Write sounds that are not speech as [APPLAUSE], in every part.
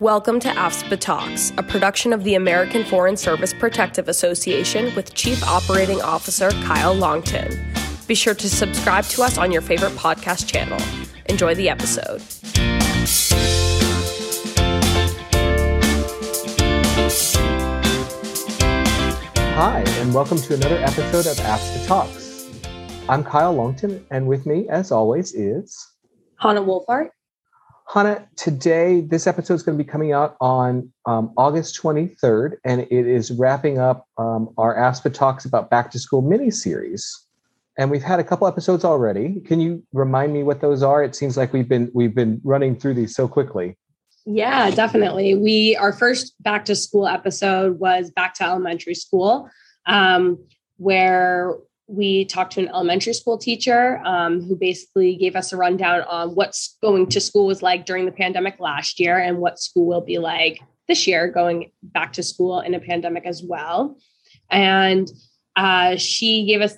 Welcome to AFSPA Talks, a production of the American Foreign Service Protective Association with Chief Operating Officer Kyle Longton. Be sure to subscribe to us on your favorite podcast channel. Enjoy the episode. Hi, and welcome to another episode of AFSPA Talks. I'm Kyle Longton, and with me, as always, is Hannah Wolfart. Hannah, today, this episode is going to be coming out on um, August 23rd, and it is wrapping up um, our AFSPA Talks about Back to School mini series. And we've had a couple episodes already. Can you remind me what those are? It seems like we've been we've been running through these so quickly. Yeah, definitely. We our first back to school episode was back to elementary school, um, where we talked to an elementary school teacher um, who basically gave us a rundown on what's going to school was like during the pandemic last year and what school will be like this year, going back to school in a pandemic as well. And uh, she gave us,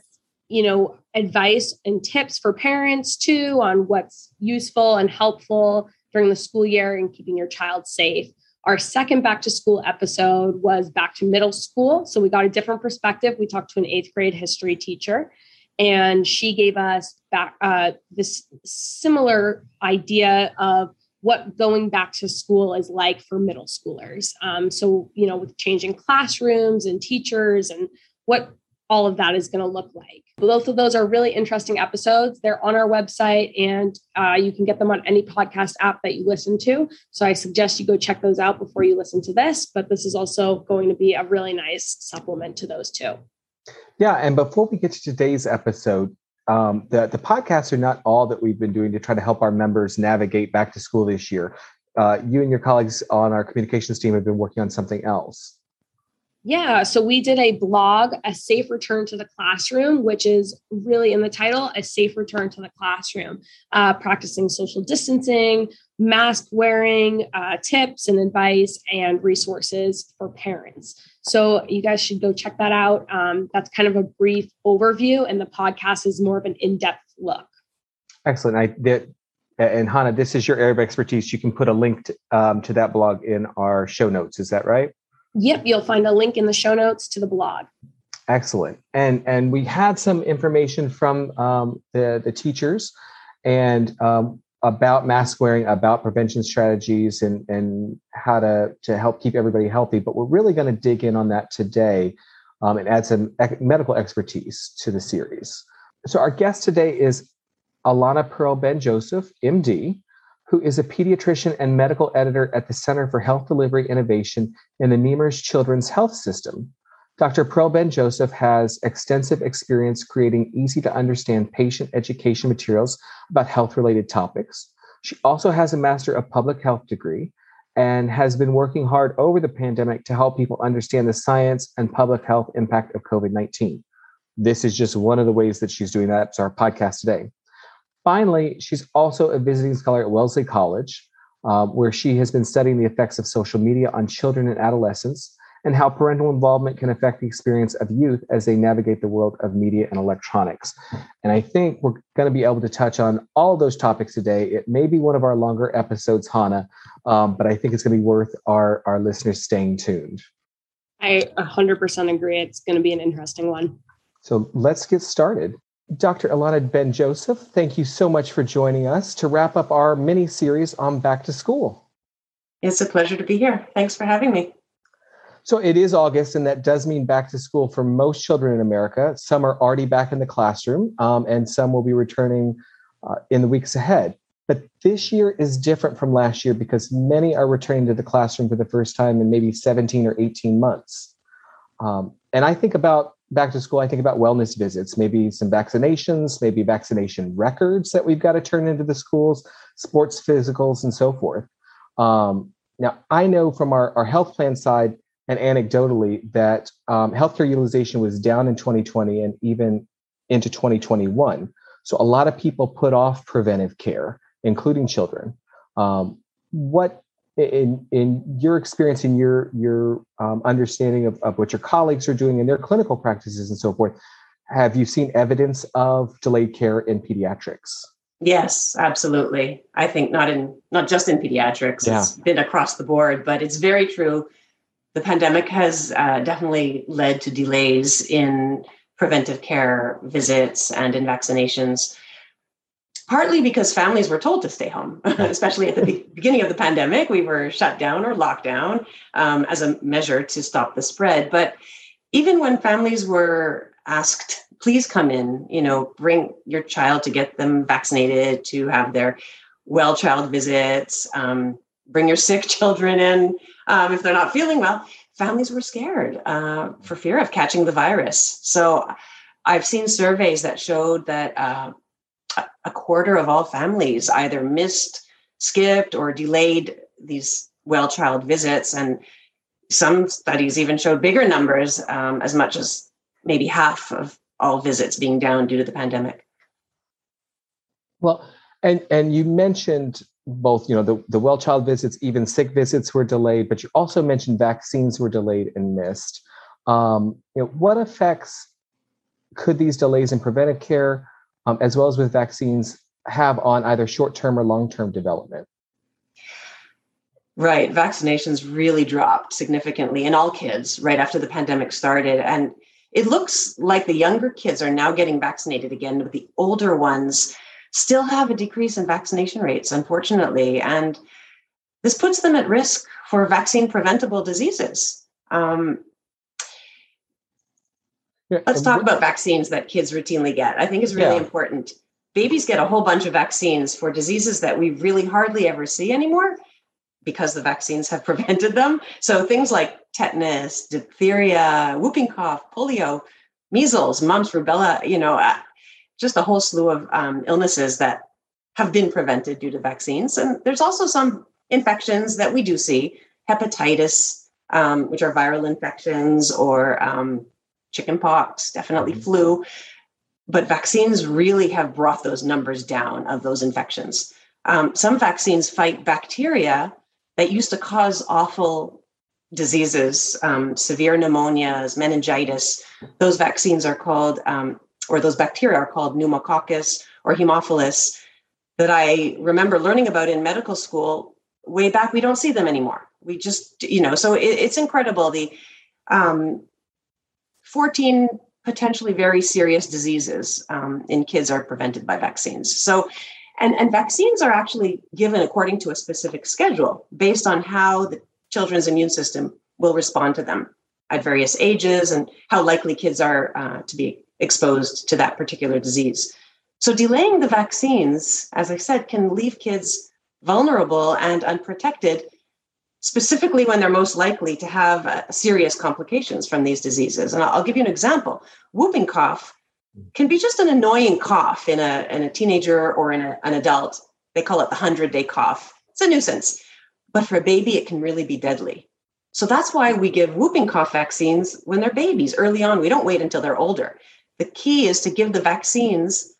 you know, advice and tips for parents too on what's useful and helpful during the school year and keeping your child safe. Our second back to school episode was back to middle school. So we got a different perspective. We talked to an eighth grade history teacher, and she gave us back uh, this similar idea of what going back to school is like for middle schoolers. Um, so, you know, with changing classrooms and teachers and what all of that is going to look like. Both of those are really interesting episodes. They're on our website and uh, you can get them on any podcast app that you listen to. So I suggest you go check those out before you listen to this. But this is also going to be a really nice supplement to those two. Yeah. And before we get to today's episode, um, the, the podcasts are not all that we've been doing to try to help our members navigate back to school this year. Uh, you and your colleagues on our communications team have been working on something else. Yeah, so we did a blog, A Safe Return to the Classroom, which is really in the title, A Safe Return to the Classroom, uh, practicing social distancing, mask wearing, uh, tips and advice, and resources for parents. So you guys should go check that out. Um, that's kind of a brief overview, and the podcast is more of an in depth look. Excellent. I did. And Hannah, this is your area of expertise. You can put a link to, um, to that blog in our show notes. Is that right? Yep, you'll find a link in the show notes to the blog. Excellent. And and we had some information from um, the the teachers and um, about mask wearing, about prevention strategies, and and how to to help keep everybody healthy. But we're really going to dig in on that today um, and add some medical expertise to the series. So our guest today is Elana Pearl Ben Joseph, MD who is a pediatrician and medical editor at the Center for Health Delivery Innovation in the Nemours Children's Health System. Dr. Pearl Ben Joseph has extensive experience creating easy to understand patient education materials about health related topics. She also has a Master of Public Health degree and has been working hard over the pandemic to help people understand the science and public health impact of COVID 19. This is just one of the ways that she's doing that. It's our podcast today. Finally, she's also a visiting scholar at Wellesley College, uh, where she has been studying the effects of social media on children and adolescents and how parental involvement can affect the experience of youth as they navigate the world of media and electronics. And I think we're going to be able to touch on all those topics today. It may be one of our longer episodes, Hannah, um, but I think it's going to be worth our, our listeners staying tuned. I 100% agree. It's going to be an interesting one. So let's get started. Dr. Elana Ben Joseph, thank you so much for joining us to wrap up our mini series on back to school. It's a pleasure to be here. Thanks for having me. So it is August, and that does mean back to school for most children in America. Some are already back in the classroom, um, and some will be returning uh, in the weeks ahead. But this year is different from last year because many are returning to the classroom for the first time in maybe 17 or 18 months. Um, and I think about back to school, I think about wellness visits, maybe some vaccinations, maybe vaccination records that we've got to turn into the schools, sports physicals, and so forth. Um, now, I know from our, our health plan side and anecdotally that um, healthcare utilization was down in 2020 and even into 2021. So a lot of people put off preventive care, including children. Um, what in in your experience in your your um, understanding of, of what your colleagues are doing in their clinical practices and so forth have you seen evidence of delayed care in pediatrics Yes, absolutely. I think not in not just in pediatrics. Yeah. It's been across the board, but it's very true. The pandemic has uh, definitely led to delays in preventive care visits and in vaccinations. Partly because families were told to stay home, [LAUGHS] especially at the [LAUGHS] beginning of the pandemic. We were shut down or locked down um, as a measure to stop the spread. But even when families were asked please come in you know bring your child to get them vaccinated to have their well child visits um, bring your sick [LAUGHS] children in um, if they're not feeling well families were scared uh, for fear of catching the virus so i've seen surveys that showed that uh, a quarter of all families either missed skipped or delayed these well child visits and some studies even showed bigger numbers um, as much as maybe half of all visits being down due to the pandemic. Well, and and you mentioned both, you know, the, the well child visits, even sick visits were delayed, but you also mentioned vaccines were delayed and missed. Um, you know, what effects could these delays in preventive care, um, as well as with vaccines, have on either short term or long term development? Right. Vaccinations really dropped significantly in all kids right after the pandemic started. And it looks like the younger kids are now getting vaccinated again, but the older ones still have a decrease in vaccination rates, unfortunately. And this puts them at risk for vaccine preventable diseases. Um, let's talk about vaccines that kids routinely get. I think is really yeah. important. Babies get a whole bunch of vaccines for diseases that we really hardly ever see anymore because the vaccines have [LAUGHS] prevented them. So things like tetanus, diphtheria, whooping cough, polio, measles, mumps, rubella, you know, uh, just a whole slew of um, illnesses that have been prevented due to vaccines. And there's also some infections that we do see, hepatitis, um, which are viral infections, or um, chickenpox, definitely mm-hmm. flu. But vaccines really have brought those numbers down of those infections. Um, some vaccines fight bacteria that used to cause awful diseases, um, severe pneumonias, meningitis. Those vaccines are called, um, or those bacteria are called pneumococcus or Haemophilus, that I remember learning about in medical school way back. We don't see them anymore. We just, you know, so it, it's incredible. The um, 14 potentially very serious diseases um, in kids are prevented by vaccines. So and, and vaccines are actually given according to a specific schedule based on how the children's immune system will respond to them at various ages and how likely kids are uh, to be exposed to that particular disease. So, delaying the vaccines, as I said, can leave kids vulnerable and unprotected, specifically when they're most likely to have uh, serious complications from these diseases. And I'll, I'll give you an example. Whooping cough can be just an annoying cough in a, in a teenager or in a, an adult. They call it the 100 day cough. It's a nuisance. But for a baby, it can really be deadly. So that's why we give whooping cough vaccines when they're babies early on. We don't wait until they're older. The key is to give the vaccines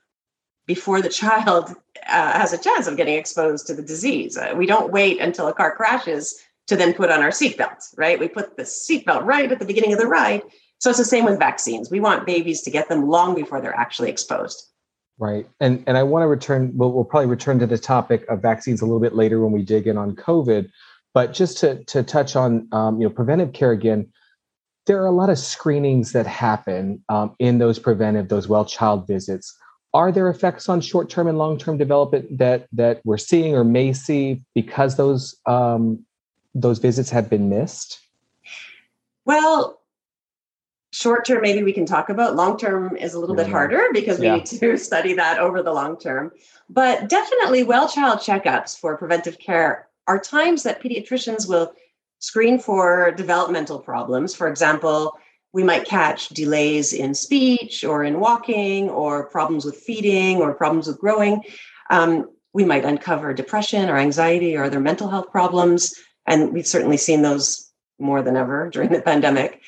before the child uh, has a chance of getting exposed to the disease. Uh, we don't wait until a car crashes to then put on our seatbelts, right? We put the seatbelt right at the beginning of the ride so it's the same with vaccines. We want babies to get them long before they're actually exposed. Right. And and I want to return, we'll, we'll probably return to the topic of vaccines a little bit later when we dig in on COVID. But just to, to touch on um, you know preventive care again, there are a lot of screenings that happen um, in those preventive, those well child visits. Are there effects on short term and long term development that that we're seeing or may see because those um, those visits have been missed? Well, short term maybe we can talk about long term is a little bit harder because we yeah. need to [LAUGHS] study that over the long term. But definitely well child checkups for preventive care are times that pediatricians will screen for developmental problems. For example we might catch delays in speech or in walking or problems with feeding or problems with growing. Um, we might uncover depression or anxiety or other mental health problems and we've certainly seen those more than ever during the pandemic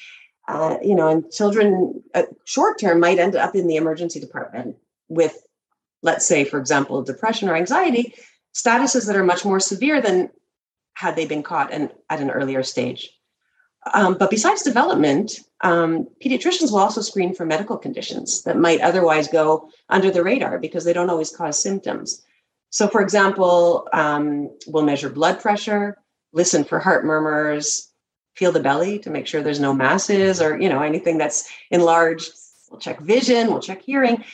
uh, you know, and children uh, short term might end up in the emergency department with, let's say, for example, depression or anxiety statuses that are much more severe than had they been caught and at an earlier stage. Um, but besides development, um, pediatricians will also screen for medical conditions that might otherwise go under the radar because they don't always cause symptoms. So, for example, um, we'll measure blood pressure, listen for heart murmurs, feel the belly to make sure there's no masses or you know anything that's enlarged. We'll check vision, we'll check hearing.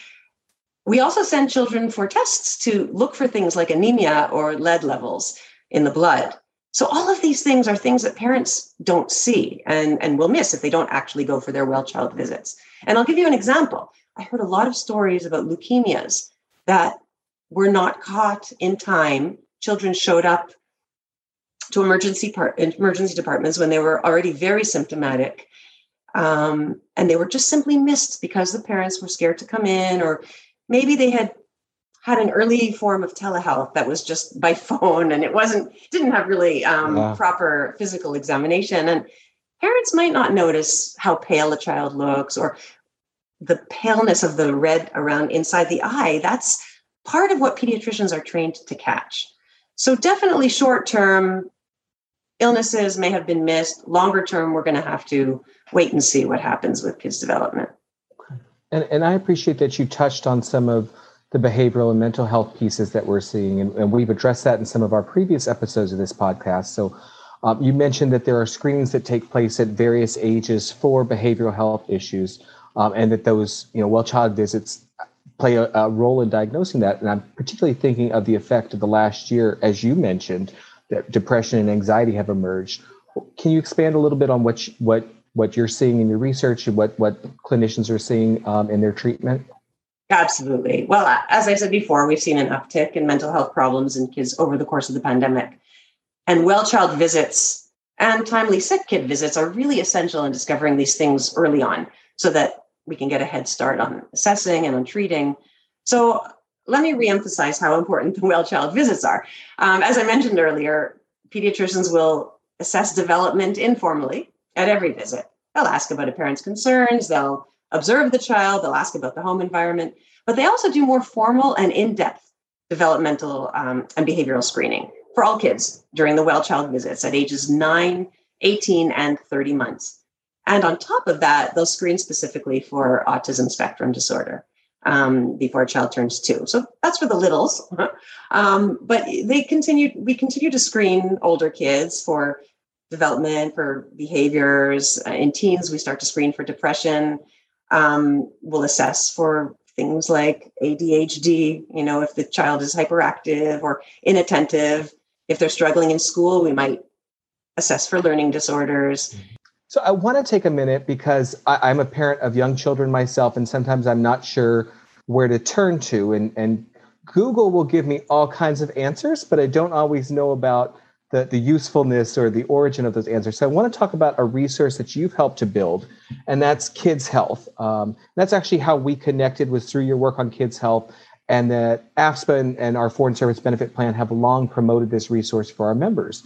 We also send children for tests to look for things like anemia or lead levels in the blood. So all of these things are things that parents don't see and, and will miss if they don't actually go for their well child visits. And I'll give you an example. I heard a lot of stories about leukemias that were not caught in time. Children showed up to emergency part, emergency departments when they were already very symptomatic. Um, and they were just simply missed because the parents were scared to come in, or maybe they had had an early form of telehealth that was just by [LAUGHS] phone and it wasn't didn't have really um, yeah. proper physical examination and parents might not notice how pale a child looks or the paleness of the red around inside the eye that's part of what pediatricians are trained to catch so definitely short term illnesses may have been missed longer term we're going to have to wait and see what happens with kids development and, and i appreciate that you touched on some of the behavioral and mental health pieces that we're seeing. And, and we've addressed that in some of our previous episodes of this podcast. So um, you mentioned that there are screenings that take place at various ages for behavioral health issues, um, and that those you know well child visits play a, a, role in diagnosing that. And I'm particularly thinking of the effect of the last year, as you mentioned, that depression and anxiety have emerged. Can you expand a little bit on what you, what what you're seeing in your research and what what clinicians are seeing um, in their treatment? Absolutely. Well, as I said before, we've seen an uptick in mental health problems in kids over the course of the pandemic. And well child visits and timely sick kid visits are really essential in discovering these things early on so that we can get a head start on assessing and on treating. So let me reemphasize how important the well child visits are. Um, as I mentioned earlier, pediatricians will assess development informally at every visit. They'll ask about a parent's concerns, they'll observe the child, they'll ask about the home environment, but they also do more formal and in depth developmental um, and behavioral screening for all kids during the well child visits at ages 9, 18, and 30 months. And on top of that, they'll screen specifically for autism spectrum disorder um, before a child turns two. So that's for the littles. [LAUGHS] um, but they continue, we continue to screen older kids for development, for behaviors. Uh, in teens, we start to screen for depression um, we'll assess for things like ADHD, you know, if the child is hyperactive or inattentive. If they're struggling in school, we might assess for learning disorders. So I want to take a minute because I, am a parent of young children myself, and sometimes I'm not sure where to turn to. And, and Google will give me all kinds of answers, but I don't always know about the, the usefulness or the origin of those answers. So I want to talk about a resource that you've helped to build, and that's Kids Health. Um, that's actually how we connected was through your work on Kids Health, and that AFSPA and, and our Foreign Service Benefit Plan have long promoted this resource for our members.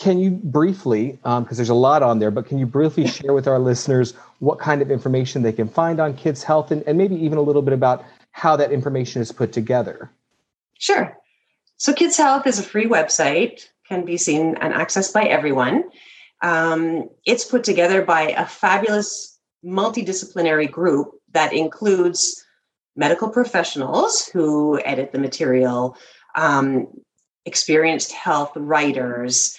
Can you briefly, because um, there's a lot on there, but can you briefly share with our listeners what kind of information they can find on Kids Health and, and maybe even a little bit about how that information is put together? Sure. So, Kids Health is a free website, can be seen and accessed by everyone. Um, it's put together by a fabulous multidisciplinary group that includes medical professionals who edit the material, um, experienced health writers,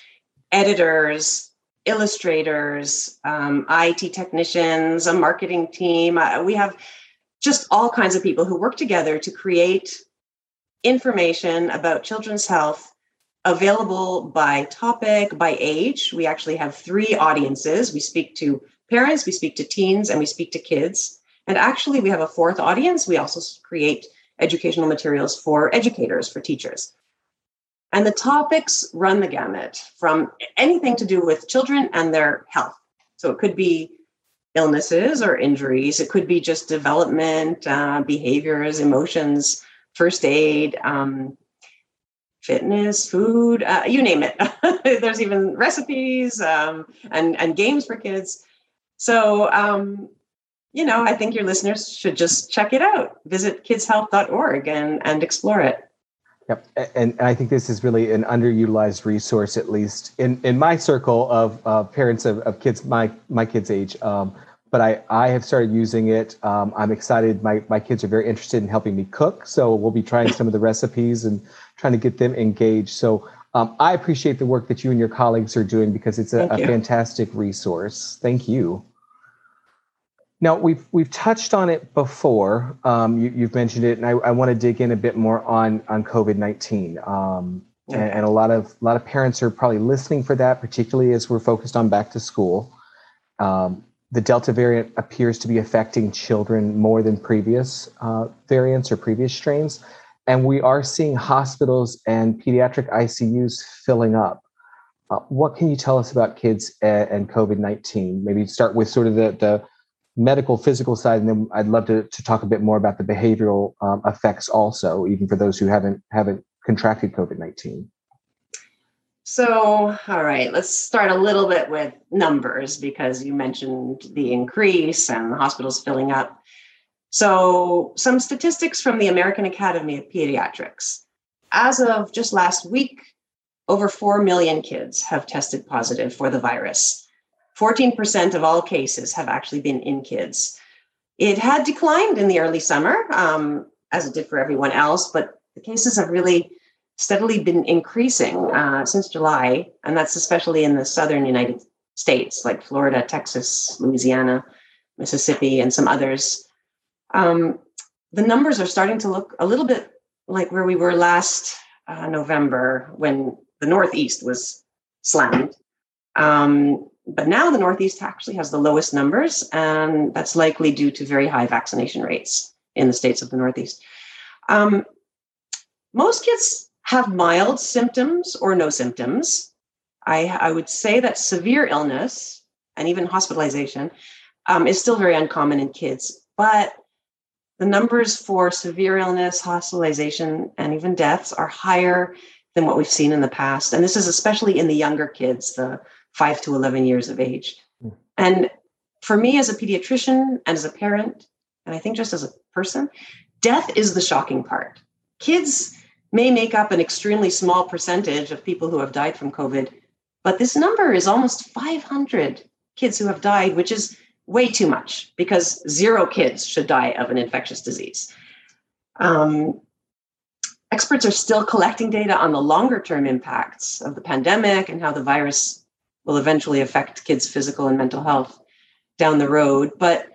editors, illustrators, um, IT technicians, a marketing team. Uh, we have just all kinds of people who work together to create information about children's health available by topic, by age. We actually have three audiences. We speak to parents, we speak to teens, and we speak to kids. And actually, we have a fourth audience. We also create educational materials for educators, for teachers. And the topics run the gamut from anything to do with children and their health. So it could be illnesses or injuries, it could be just development, uh, behaviors, emotions, first aid, um, fitness, food, uh, you name it. [LAUGHS] There's even recipes um, and, and games for kids. So, um, you know, I think your listeners should just check it out. Visit kidshealth.org and, and explore it. Yep, and, and I think this is really an underutilized resource, at least in, in my circle of uh, parents of, of kids my my kids' age. Um, but I, I have started using it. Um, I'm excited. My, my kids are very interested in helping me cook. So we'll be trying some of the recipes and trying to get them engaged. So um, I appreciate the work that you and your colleagues are doing because it's a, a fantastic resource. Thank you. Now we've we've touched on it before. Um, you, have mentioned it, and I, I want to dig in a bit more on on COVID nineteen. Um, okay. and, and, a lot of a lot of parents are probably listening for that, particularly as we're focused on back to school. Um, the Delta variant appears to be affecting children more than previous uh, variants or previous strains, and we are seeing hospitals and pediatric ICUs filling up. Uh, what can you tell us about kids and, and COVID nineteen? Maybe start with sort of the the medical physical side and then i'd love to, to talk a bit more about the behavioral um, effects also even for those who haven't haven't contracted covid-19 so all right let's start a little bit with numbers because you mentioned the increase and the hospitals filling up. So some statistics from the american academy of pediatrics. As of just last week over 4 million kids have tested positive for the virus 14% of all cases have actually been in kids. It had declined in the early summer, um, as it did for everyone else, but the cases have really steadily been increasing uh, since July, and that's especially in the southern United States, like Florida, Texas, Louisiana, Mississippi, and some others. Um, the numbers are starting to look a little bit like where we were last uh, November when the Northeast was slammed. Um, but now the Northeast actually has the lowest numbers, and that's likely due to very high vaccination rates in the states of the Northeast. Um, most kids have mild symptoms or no symptoms. I, I would say that severe illness and even hospitalization um, is still very uncommon in kids, but the numbers for severe illness, hospitalization, and even deaths are higher than what we've seen in the past. And this is especially in the younger kids, the five to 11 years of age. Mm. And for me as a pediatrician and as a parent, and I think just as a person, death is the shocking part. Kids may make up an extremely small percentage of people who have died from COVID, but this number is almost 500 kids who have died, which is way too much because zero kids should die of an infectious disease. Um, experts are still collecting data on the longer term impacts of the pandemic and how the virus will eventually affect kids' physical and mental health down the road. But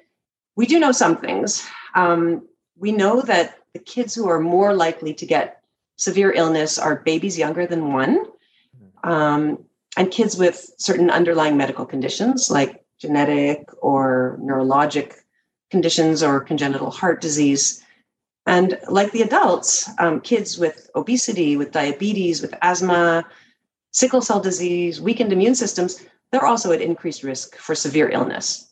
we do know some things. Um, we know that the kids who are more likely to get severe illness are babies younger than one, um, and kids with certain underlying medical conditions like genetic or neurologic conditions or congenital heart disease. And like the adults, um, kids with obesity, with diabetes, with asthma, sickle cell disease, weakened immune systems, they're also at increased risk for severe illness.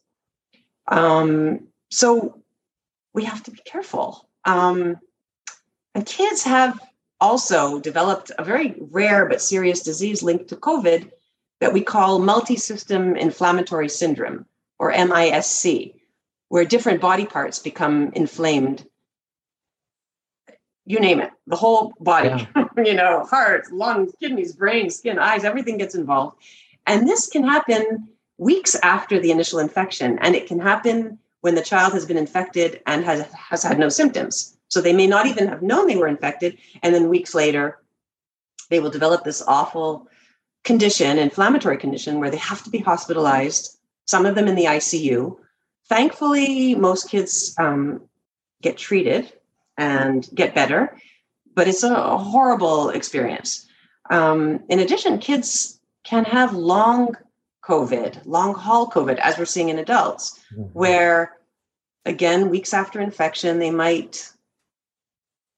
Um, so we have to be careful. Um, and kids have also developed a very rare but serious disease linked to COVID that we call multi system inflammatory syndrome, or MISC, where different body parts become inflamed you name it, the whole body, yeah. [LAUGHS] you know, heart, lungs, kidneys, brain, skin, eyes, everything gets involved. And this can happen weeks after the initial infection. And it can happen when the child has been infected and has, has had no symptoms. So they may not even have known they were infected. And then weeks later, they will develop this awful condition, inflammatory condition, where they have to be hospitalized, some of them in the ICU. Thankfully, most kids um, get treated and get better. But it's a horrible experience. Um, in addition, kids can have long COVID, long haul COVID, as we're seeing in adults, mm-hmm. where again, weeks after infection, they might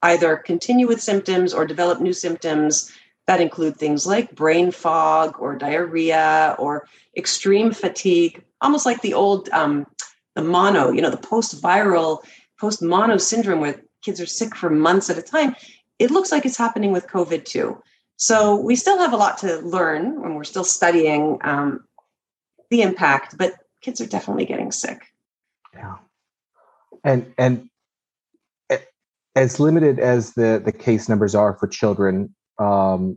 either continue with symptoms or develop new symptoms that include things like brain fog or diarrhea or extreme fatigue, almost like the old um, the mono, you know, the post-viral, post-mono syndrome where kids are sick for months at a time. It looks like it's happening with COVID too. So we still have a lot to learn and we're still studying um, the impact, but kids are definitely getting sick. Yeah. And, and as limited as the the case numbers are for children, um,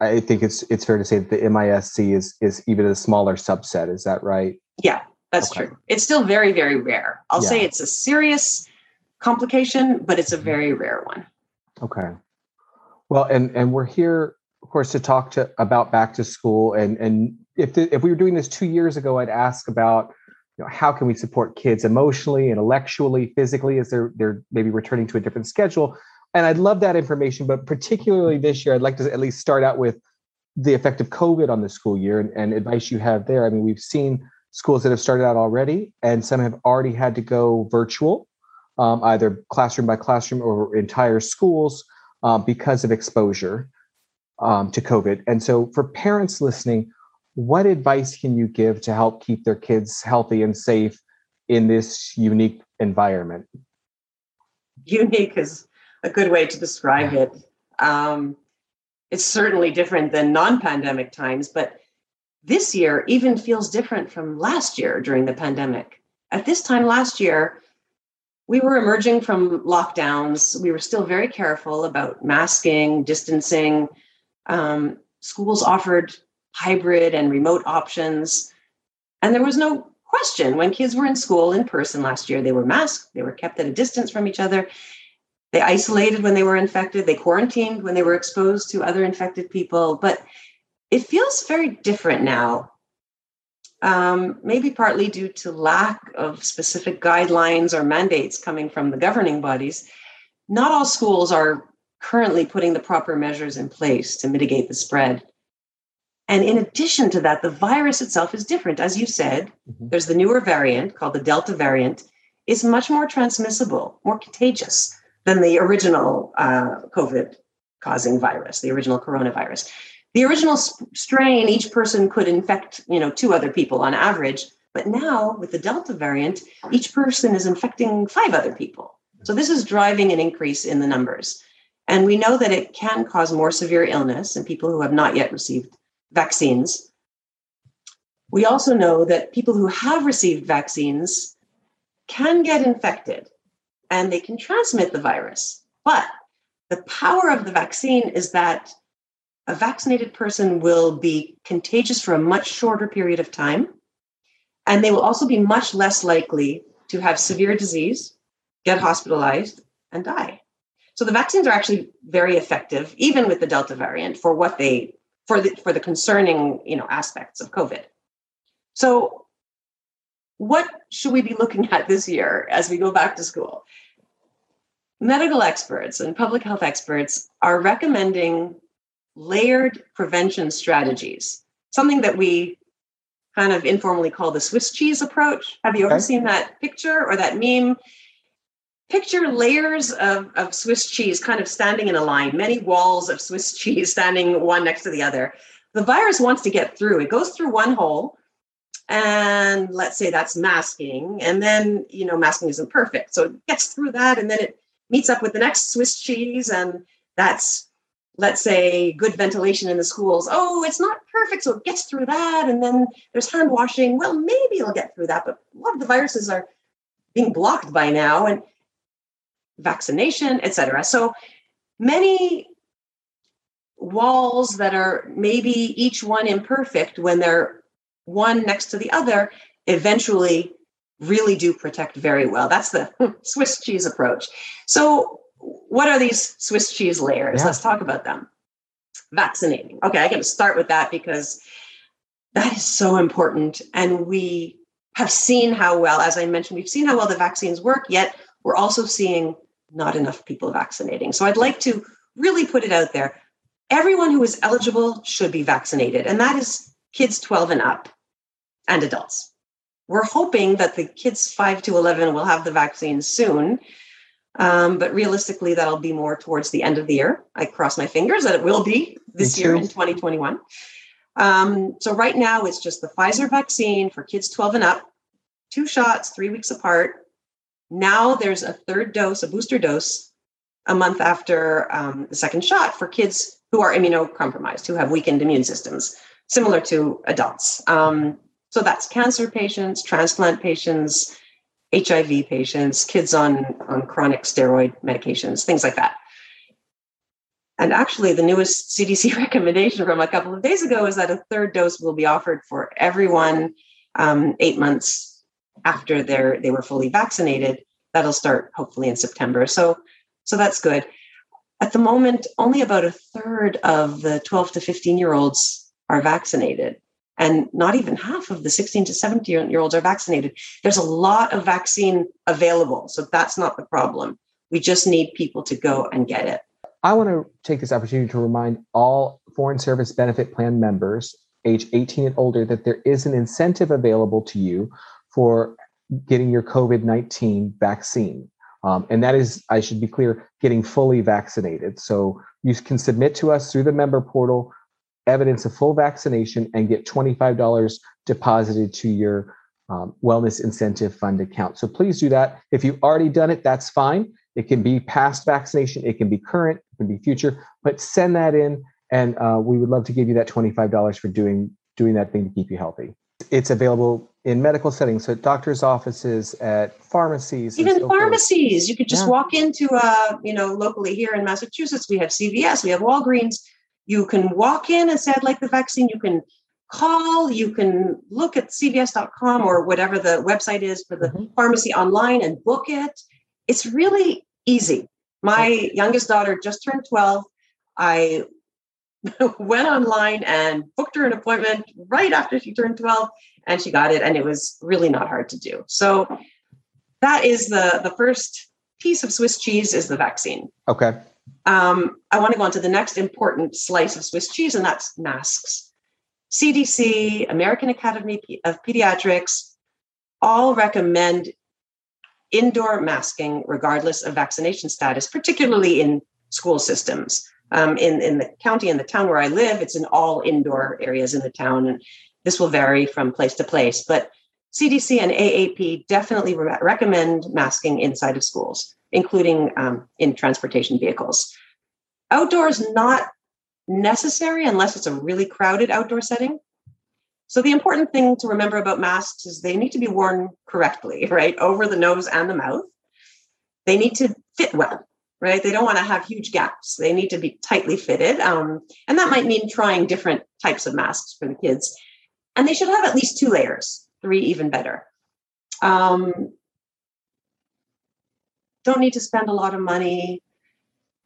I think it's it's fair to say that the MISC is is even a smaller subset. Is that right? Yeah, that's okay. true. It's still very very rare. I'll yeah. say it's a serious complication, but it's a mm-hmm. very rare one. Okay. Well, and and we're here, of course, to talk to about back to school. And and if the, if we were doing this two years ago, I'd ask about you know, how can we support kids emotionally, intellectually, physically as they're they're maybe returning to a different schedule. And I'd love that information, but particularly this year, I'd like to at least start out with the effect of COVID on the school year and, and advice you have there. I mean, we've seen schools that have started out already, and some have already had to go virtual, um, either classroom by classroom or entire schools uh, because of exposure um, to COVID. And so, for parents listening, what advice can you give to help keep their kids healthy and safe in this unique environment? Unique is a good way to describe it. Um, it's certainly different than non pandemic times, but this year even feels different from last year during the pandemic. At this time last year, we were emerging from lockdowns. We were still very careful about masking, distancing. Um, schools offered hybrid and remote options. And there was no question when kids were in school in person last year, they were masked, they were kept at a distance from each other. They isolated when they were infected, they quarantined when they were exposed to other infected people. But it feels very different now. Um, maybe partly due to lack of specific guidelines or mandates coming from the governing bodies. Not all schools are currently putting the proper measures in place to mitigate the spread. And in addition to that, the virus itself is different. As you said, mm-hmm. there's the newer variant called the Delta variant, is much more transmissible, more contagious than the original uh, COVID causing virus, the original coronavirus. The original strain, each person could infect, you know, two other people on average. But now with the Delta variant, each person is infecting five other people. So this is driving an increase in the numbers. And we know that it can cause more severe illness in people who have not yet received vaccines. We also know that people who have received vaccines can get infected and they can transmit the virus. But the power of the vaccine is that a vaccinated person will be contagious for a much shorter period of time. And they will also be much less likely to have severe disease, get hospitalized, and die. So the vaccines are actually very effective, even with the Delta variant, for what they for the for the concerning you know aspects of COVID. So, what should we be looking at this year as we go back to school? Medical experts and public health experts are recommending layered prevention strategies, something that we kind of informally call the Swiss cheese approach. Have you ever seen that picture or that meme? picture layers of, of Swiss cheese kind of standing in a line, many walls of Swiss [LAUGHS] cheese standing one next to the other. The virus wants to get through. It goes through one hole, and let's say that's masking. And then, you know, masking isn't perfect. So it gets through that, and then it meets up with the next Swiss cheese, and that's let's say good ventilation in the schools oh it's not perfect so it gets through that and then there's hand washing well maybe it'll get through that but a lot of the viruses are being blocked by now and vaccination, etc. So many walls that are maybe each one imperfect when they're one next to the other eventually really do protect very well. That's the [LAUGHS] Swiss cheese approach. So, what are these Swiss cheese layers? Yeah. Let's talk about them. Vaccinating. Okay, I got to start with that because that is so important. And we have seen how well, as I mentioned, we've seen how well the vaccines work, yet we're also seeing not enough people vaccinating. So I'd like to really put it out there. Everyone who is eligible should be vaccinated, and that is kids 12 and up and adults. We're hoping that the kids 5 to 11 will have the vaccine soon, um, but realistically, that'll be more towards the end of the year. I cross my fingers that it will be this year in 2021. Um, so, right now, it's just the Pfizer vaccine for kids 12 and up, two shots, three weeks apart. Now there's a third dose, a booster dose, a month after um, the second shot for kids who are immunocompromised, who have weakened immune systems, similar to adults. Um, so that's cancer patients, transplant patients, HIV patients, kids on, on chronic steroid medications, things like that. And actually, the newest [LAUGHS] CDC [LAUGHS] recommendation from a couple of days ago is that a third dose will be offered for everyone um, eight months after they they were fully vaccinated. That'll start hopefully in September. So, so that's good. At the moment, only about a third of the 12 to 15 year olds are vaccinated, and not even half of the 16 to 17 year olds are vaccinated. There's a lot of vaccine available, so that's not the problem. We just need people to go and get it. I want to take this opportunity to remind all Foreign Service Benefit Plan members age 18 and older that there is an incentive available to you for getting your COVID 19 vaccine. Um, and that is, I should be clear, getting fully vaccinated. So you can submit to us through the member portal evidence of full vaccination and get $25 deposited to your um, wellness incentive fund account. So please do that. If you've already done it, that's fine. It can be past vaccination, it can be current, it can be future, but send that in, and uh, we would love to give you that twenty-five dollars for doing doing that thing to keep you healthy. It's available in medical settings, so at doctors' offices, at pharmacies, even so pharmacies. Forth. You could just yeah. walk into, uh, you know, locally here in Massachusetts, we have CVS, we have Walgreens. You can walk in and say, "I'd like the vaccine." You can call. You can look at CVS.com or whatever the website is for the mm-hmm. pharmacy online and book it it's really easy. My youngest daughter just turned 12. I [LAUGHS] went online and booked her an appointment right after she turned 12 and she got it and it was really not hard to do. So that is the the first piece of Swiss cheese is the vaccine. Okay. Um, I want to go on to the next important slice of Swiss cheese, and that's masks. CDC, American Academy of Pediatrics, all recommend indoor masking, regardless of vaccination status, particularly in school systems. Um, in, in the county and the town where I live, it's in all indoor areas in the town. And this will vary from place to place. But CDC and AAP definitely re- recommend masking inside of schools, including um, in transportation vehicles. Outdoors, not necessary unless it's a really crowded outdoor setting. So the important thing to remember about masks is they need to be worn correctly, right? Over the nose and the mouth. They need to fit well, right? They don't want to have huge gaps. They need to be tightly fitted. Um, and that might mean trying different types of masks for the kids. And they should have at least two layers, three even better. Um, don't need to spend a lot of money.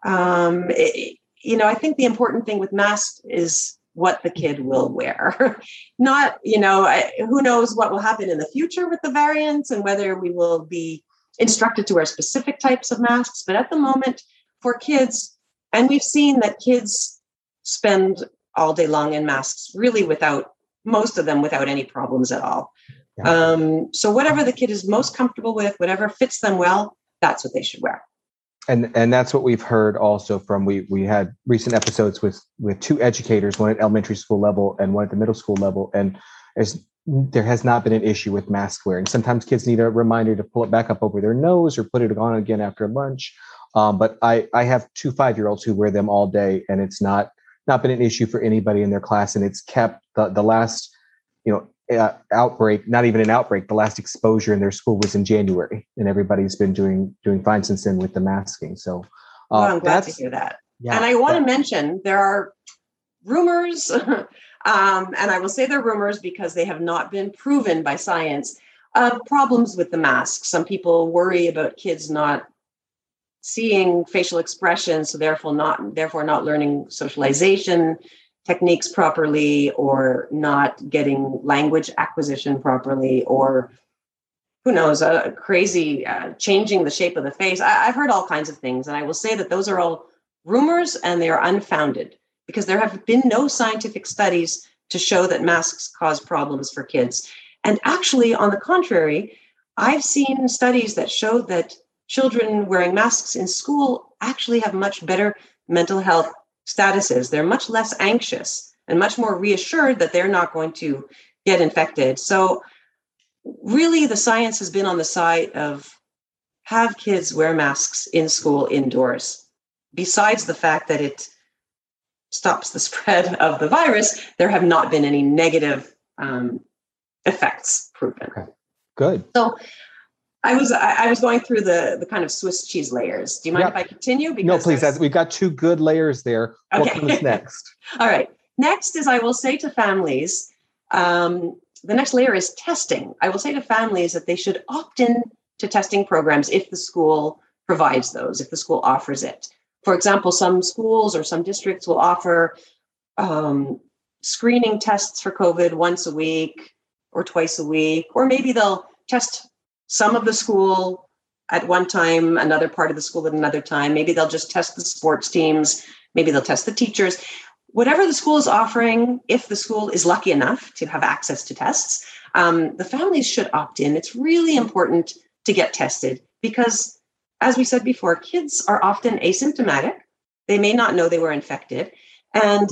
Um, it, you know, I think the important thing with masks is what the kid will wear. [LAUGHS] Not, you know, who knows what will happen in the future with the variants and whether we will be instructed to wear specific types of masks. But at the moment, for kids, and we've seen that kids spend all day long in masks really without most of them without any problems at all. Yeah. Um, so whatever the kid is most comfortable with, whatever fits them well, that's what they should wear. And and that's what we've heard also from we we had recent episodes with with two educators one at elementary school level and one at the middle school level. And there's there has not been an issue with mask wearing. Sometimes kids need a reminder to pull it back up over their nose or put it on again after lunch. Um, but i i have two five year olds who wear them all day and it's not not been an issue for anybody in their class. And it's kept the, the last you know uh, outbreak, not even an outbreak. The last exposure in their school was in January, and everybody's been doing doing fine since then with the masking. So, uh, well, I'm glad to hear that. Yeah, and I want to mention there are rumors, [LAUGHS] um, and I will say they're rumors because they have not been proven by science. Of problems with the mask. Some people worry about kids not seeing facial expressions, so therefore not therefore not learning socialization techniques properly or not getting language acquisition properly or who knows a crazy uh, changing the shape of the face. I, i've heard all kinds of things and i will say that those are all rumors and they are unfounded because there have been no scientific studies to show that masks cause problems for kids. And actually on the contrary i've seen studies that show that children wearing masks in school actually have much better mental health statuses, they're much less anxious and much more reassured that they're not going to get infected. So, really, the science has been on the side of have kids wear masks in school indoors. Besides the fact that it stops the [LAUGHS] spread of the virus, there have not been any negative um, effects proven. Okay. Good. So, I was I, I, was going through the the kind of Swiss cheese layers. Do you mind yep. if I continue? Because no, please. As we've got two good layers there. Okay. What comes [LAUGHS] next? All right. Next is I will say to families, um, the next layer is testing. I will say to families that they should opt in to testing programs if the school provides those, if the school offers it. For example, some schools or some districts will offer um, screening tests for COVID once a week or twice a week, or maybe they'll test some of the school at one time, another part of the school at another time. Maybe they'll just test the sports teams. Maybe they'll test the teachers. Whatever the school is offering, if the school is lucky enough to have access to tests, um, the families should opt in. It's really important to get tested because, as we said before, kids are often asymptomatic. They may not know they were infected, and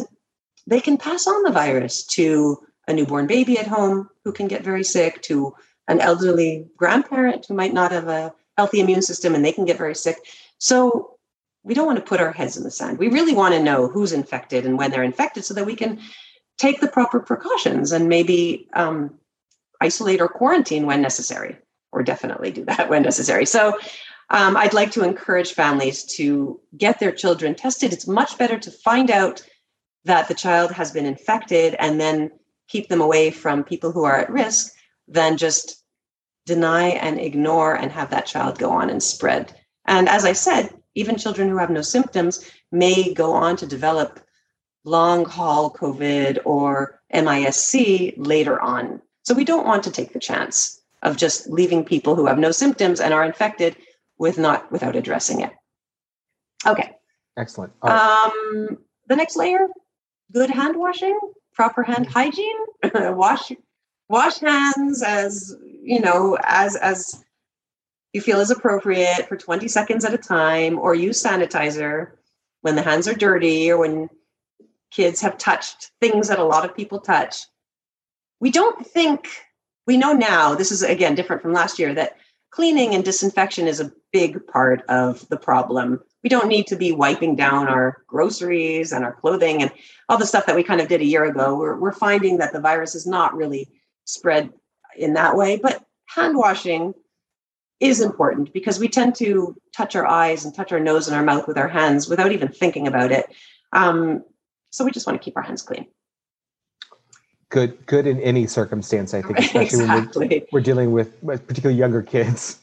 they can pass on the virus to a newborn baby at home who can get very sick, to an elderly grandparent who might not have a healthy immune system and they can get very sick. So we don't want to put our heads in the sand. We really want to know who's infected and when they're infected so that we can take the proper precautions and maybe um, isolate or quarantine when necessary, or definitely do that [LAUGHS] when necessary. So um, I'd like to encourage families to get their children tested. It's much better to find out that the child has been infected and then keep them away from people who are at risk than just deny and ignore and have that child go on and spread. And as I said, even children who have no symptoms may go on to develop long haul COVID or MISC later on. So we don't want to take the chance of just leaving people who have no symptoms and are infected with not without addressing it. Okay. Excellent. Um, the next layer, good hand washing, proper hand hygiene, [LAUGHS] wash wash hands as you know as as you feel is appropriate for 20 seconds at a time or use sanitizer when the hands are dirty or when kids have touched things that a lot of people touch. We don't think we know now this is again different from last year that cleaning and disinfection is a big part of the problem. We don't need to be wiping down our groceries and our clothing and all the stuff that we kind of did a year ago. We're, we're finding that the virus is not really spread in that way. But hand washing is important because we tend to touch our eyes and touch our nose and our mouth with our hands without even thinking about it. Um, so we just want to keep our hands clean. Good, good in any circumstance, I think, [LAUGHS] especially exactly. when we're, we're dealing with particularly younger kids.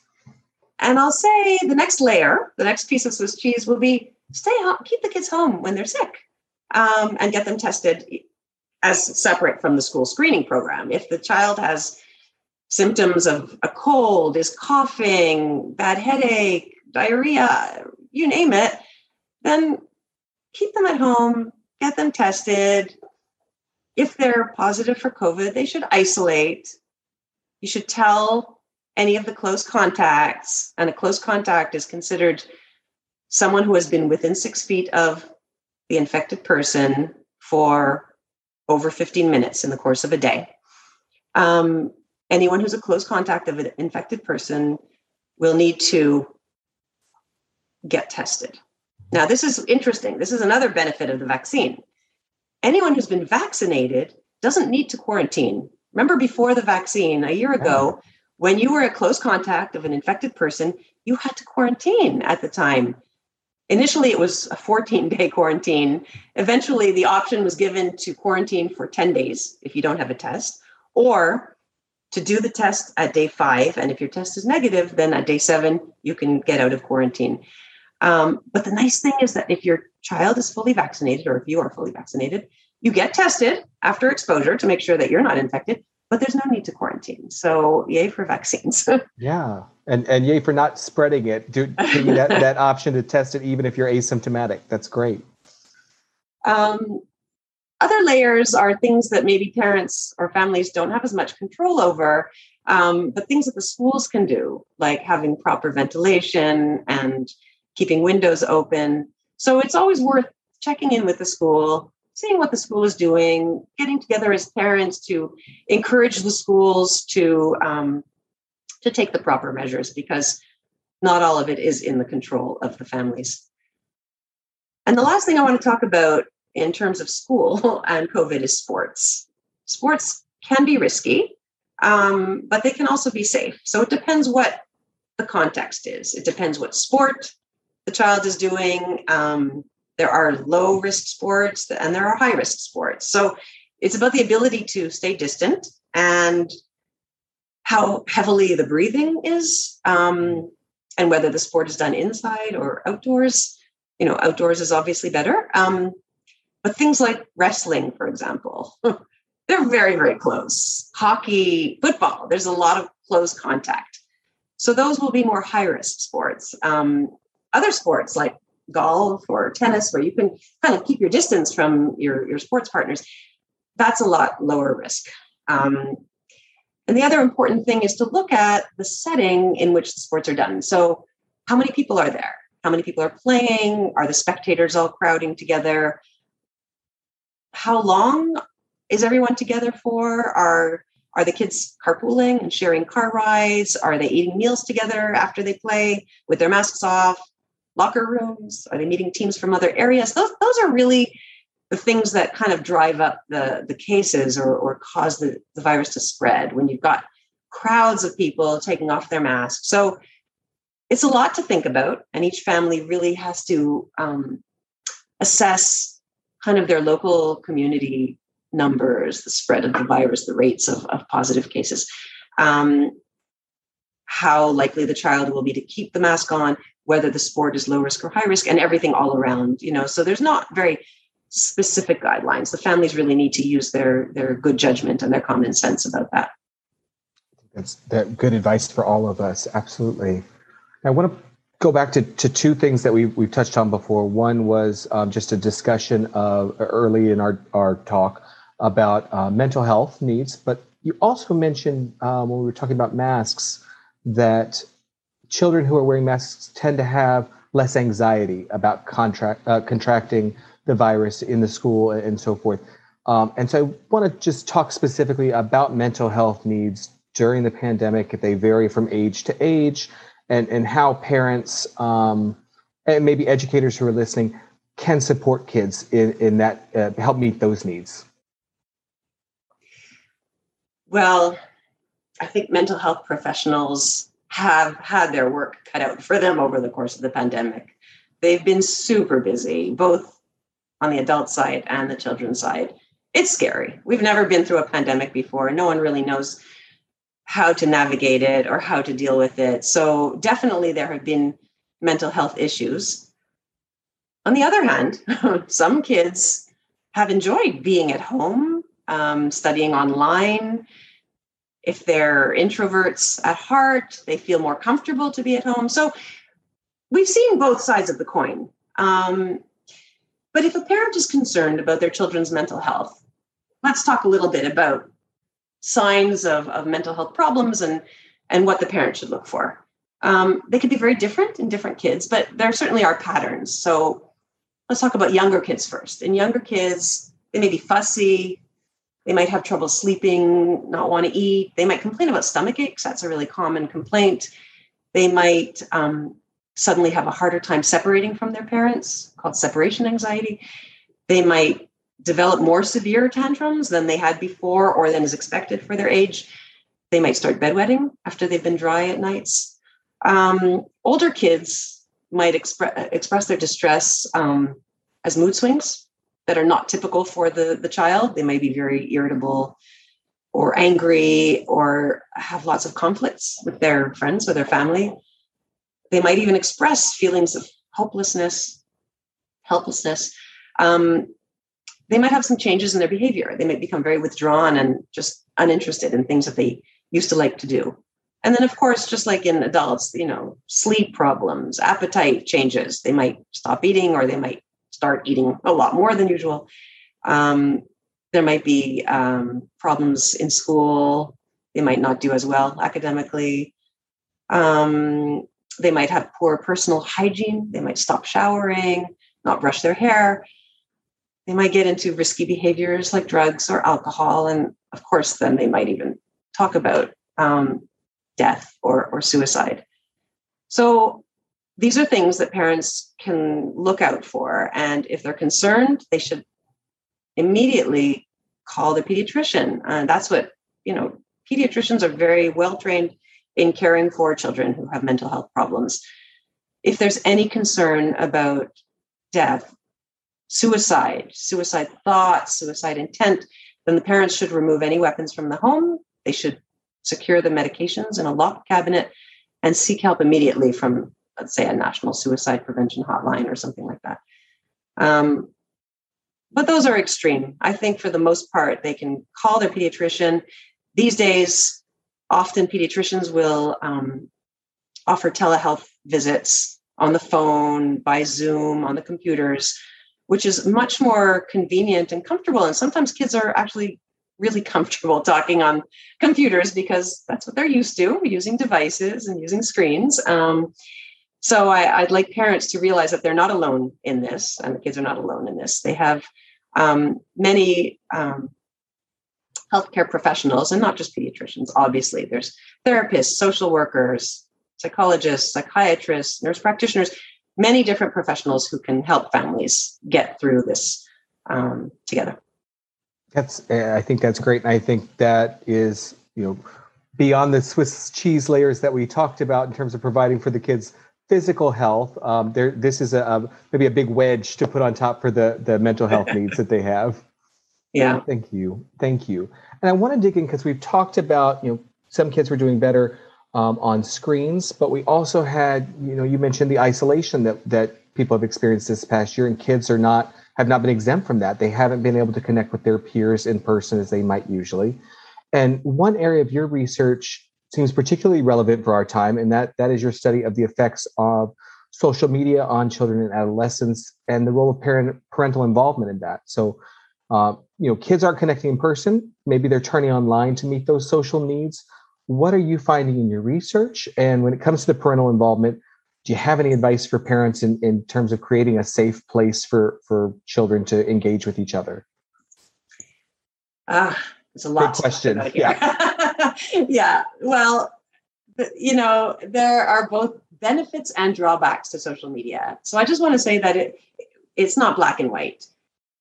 And I'll say the next layer, the next piece of Swiss cheese will be stay home, keep the kids home when they're sick, um, and get them tested as separate from the school screening program. If the child has symptoms of a cold, is coughing, bad headache, diarrhea, you name it, then keep them at home, get them tested. If they're positive for COVID, they should isolate. You should tell any of the close contacts, and a close contact is considered someone who has been within six feet of the infected person for over 15 minutes in the course of a day. Um, anyone who's a close contact of an infected person will need to get tested. Now, this is interesting. This is another benefit of the vaccine. Anyone who's been vaccinated doesn't need to quarantine. Remember, before the vaccine, a year ago, when you were a close contact of an infected person, you had to quarantine at the time Initially, it was a 14 day [LAUGHS] quarantine. Eventually, the option was given to quarantine for 10 days if you don't have a test, or to do the test at day five. And if your test is negative, then at day seven, you can get out of quarantine. Um, but the nice thing is that if your child is fully vaccinated, or if you are fully vaccinated, you get tested after exposure to make sure that you're not infected, but there's no need to quarantine. So, yay for vaccines. [LAUGHS] yeah. And and yay for not spreading it. Do that, that [LAUGHS] option to test it even if you're asymptomatic. That's great. Um, other layers are things that maybe parents or families don't have as much control over um, but things that the schools can do like having proper ventilation and keeping windows open. So it's always worth checking in with the school seeing what the school is doing getting together as parents to encourage the schools to um, to take the proper measures because not all of it is in the control of the families. And the last thing I want to talk about in terms of school [LAUGHS] and COVID is sports. Sports can be risky, um, but they can also be safe. So it depends what the context is. It depends what sport the child is doing. Um, there are low risk sports and there are high risk sports. So it's about the ability to stay distant and how heavily the breathing is um, and whether the sport is done inside or outdoors. You know, outdoors is obviously better. Um, but things like wrestling, for example, [LAUGHS] they're very, very close. Hockey, football, there's a lot of close contact. So those will be more high risk sports. Um, other sports like golf or tennis, where you can kind of keep your distance from your, your sports partners, that's a lot lower risk. Um, and the other important thing is to look at the setting in which the sports are done. So, how many people are there? How many people are playing? Are the spectators all crowding together? How long is everyone together for? Are are the kids carpooling and sharing car rides? Are they eating meals together after they play with their masks off? Locker rooms? Are they meeting teams from other areas? Those, those are really the things that kind of drive up the, the cases or, or cause the, the virus to spread when you've got crowds of people taking off their masks. So it's a lot to think about, and each family really has to um, assess kind of their local community numbers, the spread of the virus, the rates of, of positive cases, um, how likely the child will be to keep the mask on, whether the sport is low risk or high risk, and everything all around. You know, so there's not very specific guidelines. The families really need to use their their good judgment and their common sense about that. That's that good advice for all of us. Absolutely. I want to go back to, to two things that we, we've touched on before. One was um, just a discussion of early in our, our talk about uh, mental health needs, but you also mentioned um, when we were talking about masks that children who are wearing masks tend to have less anxiety about contract, uh, contracting the virus in the school and so forth. Um, and so I want to just talk specifically about mental health needs during the pandemic, if they vary from age to age, and, and how parents um, and maybe educators who are listening can support kids in, in that, uh, help meet those needs. Well, I think mental health professionals have had their work cut out for them over the course of the pandemic. They've been super busy, both on the adult side and the children's side. It's scary. We've never been through a pandemic before. No one really knows how to navigate it or how to deal with it. So, definitely, there have been mental health issues. On the other hand, [LAUGHS] some kids have enjoyed being at home, um, studying online. If they're introverts at heart, they feel more comfortable to be at home. So, we've seen both sides of the coin. Um, but if a parent is concerned about their children's mental health, let's talk a little bit about signs of, of mental health problems and, and what the parent should look for. Um, they could be very different in different kids, but there certainly are patterns. So let's talk about younger kids first. In younger kids, they may be fussy, they might have trouble sleeping, not want to eat, they might complain about stomach aches. That's a really common complaint. They might um, suddenly have a harder time separating from their parents, called separation anxiety. They might develop more severe tantrums than they had before or than is expected for their age. They might start bedwetting after they've been dry at nights. Um, older kids might expre- express their distress um, as mood swings that are not typical for the, the child. They may be very irritable or angry or have lots of conflicts with their friends or their family. They might even express feelings of hopelessness, helplessness. Um, they might have some changes in their behavior. They might become very withdrawn and just uninterested in things that they used to like to do. And then, of course, just like in adults, you know, sleep problems, appetite changes. They might stop eating or they might start eating a lot more than usual. Um, there might be um, problems in school. They might not do as well academically. Um, they might have poor personal hygiene. They might stop showering, not brush their hair. They might get into risky behaviors like drugs or alcohol. And of course, then they might even talk about um, death or, or suicide. So these are things that parents can look out for. And if they're concerned, they should immediately call the pediatrician. And that's what, you know, pediatricians are very well trained in caring for children who have mental health problems. If there's any concern about death, suicide, suicide thoughts, suicide intent, then the parents should remove any weapons from the home. They should secure the medications in a locked cabinet and seek help immediately from, let's say, a national suicide prevention hotline or something like that. Um, but those are extreme. I think for the most part, they can call their pediatrician. These days, often pediatricians will um, offer telehealth visits on the phone, by Zoom, on the computers, which is much more convenient and comfortable. And sometimes kids are actually really [LAUGHS] comfortable talking on computers because that's what they're used to using devices and using screens. Um, so I, would like parents to realize that they're not alone in this, and the kids are not alone in this. They have um, many um, healthcare professionals, and not just pediatricians. Obviously, there's therapists, social workers, psychologists, psychiatrists, nurse practitioners, many different professionals who can help families get through this um, together. That's, eh, I think that's great, and I think that is, you know, beyond the Swiss cheese layers that we talked about in terms of providing for the kids physical health. Um, there, this is a, a, maybe a big wedge to put on top for the the mental health needs that they have. [LAUGHS] Yeah. Thank you. Thank you. And I want to dig in because we've talked about you know some kids were doing better um, on screens, but we also had you know you mentioned the isolation that that people have experienced this past year, and kids are not have not been exempt from that. They haven't been able to connect with their peers in person as they might usually. And one area of your research seems particularly relevant for our time, and that that is your study of the effects of social media on children and adolescents and the role of parent parental involvement in that. So, uh, you know, kids aren't connecting in person. Maybe they're turning online to meet those social needs. What are you finding in your research? And when it comes to the parental involvement, do you have any advice for parents in, in terms of creating a safe place for for children to engage with each other? Ah, it's a lot. Good question. Yeah. [LAUGHS] yeah. Well, you know, there are both benefits and drawbacks to social media. So I just want to say that it it's not black and white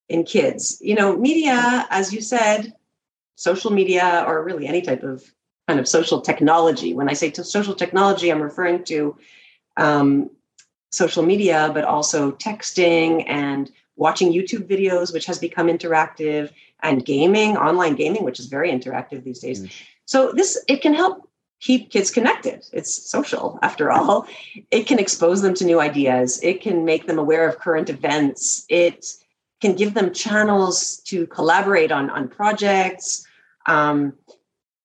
in kids. You know, media, as you said, social media or really any type of kind of social technology. When I say to social technology, I'm referring to um, social media, but also texting and watching YouTube videos, which has become interactive, and gaming, online gaming, which is very interactive these days. Mm. So this it can help keep kids connected. It's social after all. It can expose them to new ideas. It can make them aware of current events. It can give them channels to collaborate on on projects. Um,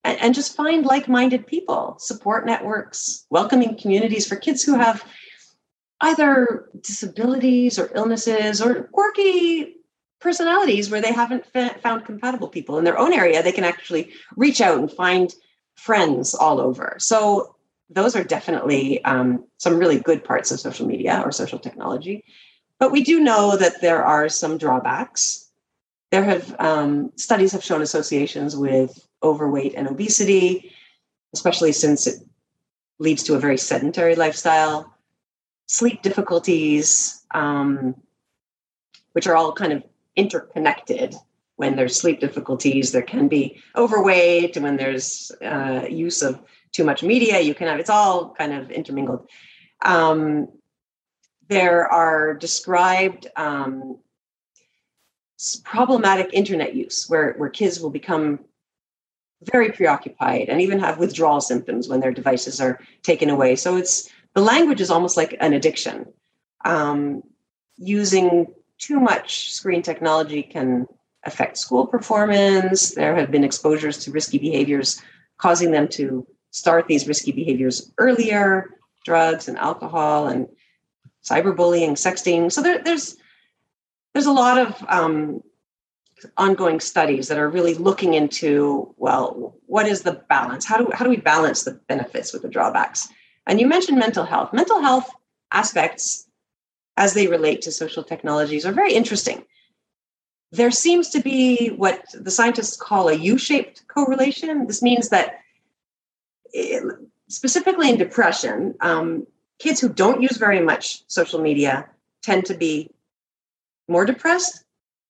and, and just find like-minded people, support networks, welcoming communities for kids who have either disabilities or illnesses or quirky personalities where they haven't found compatible people in their own area, they can actually reach out and find friends all over. So those are definitely um, some really good parts of social media or social technology. But we do know that there are some drawbacks. There have um, studies have shown associations with overweight and obesity, especially since it leads to a very sedentary lifestyle, sleep difficulties, um, which are all kind of interconnected. When there's sleep difficulties, there can be overweight, and when there's uh, use of too much media, you can have it's all kind of intermingled. Um, there are described um, problematic internet use where, where kids will become very preoccupied and even have withdrawal symptoms when their devices are taken away. So it's the language is almost like an addiction. Um, using too much screen technology can affect school performance. There have been exposures to risky behaviors causing them to start these risky behaviors earlier, drugs and alcohol and cyberbullying, sexting. So there, there's there's a lot of um, ongoing studies that are really looking into well, what is the balance? How do how do we balance the benefits with the drawbacks? And you mentioned mental health. Mental health aspects as they relate to social technologies are very interesting. There seems to be what the scientists call a U shaped correlation. This means that, it, specifically in depression, um, kids who don't use very much social media tend to be more depressed,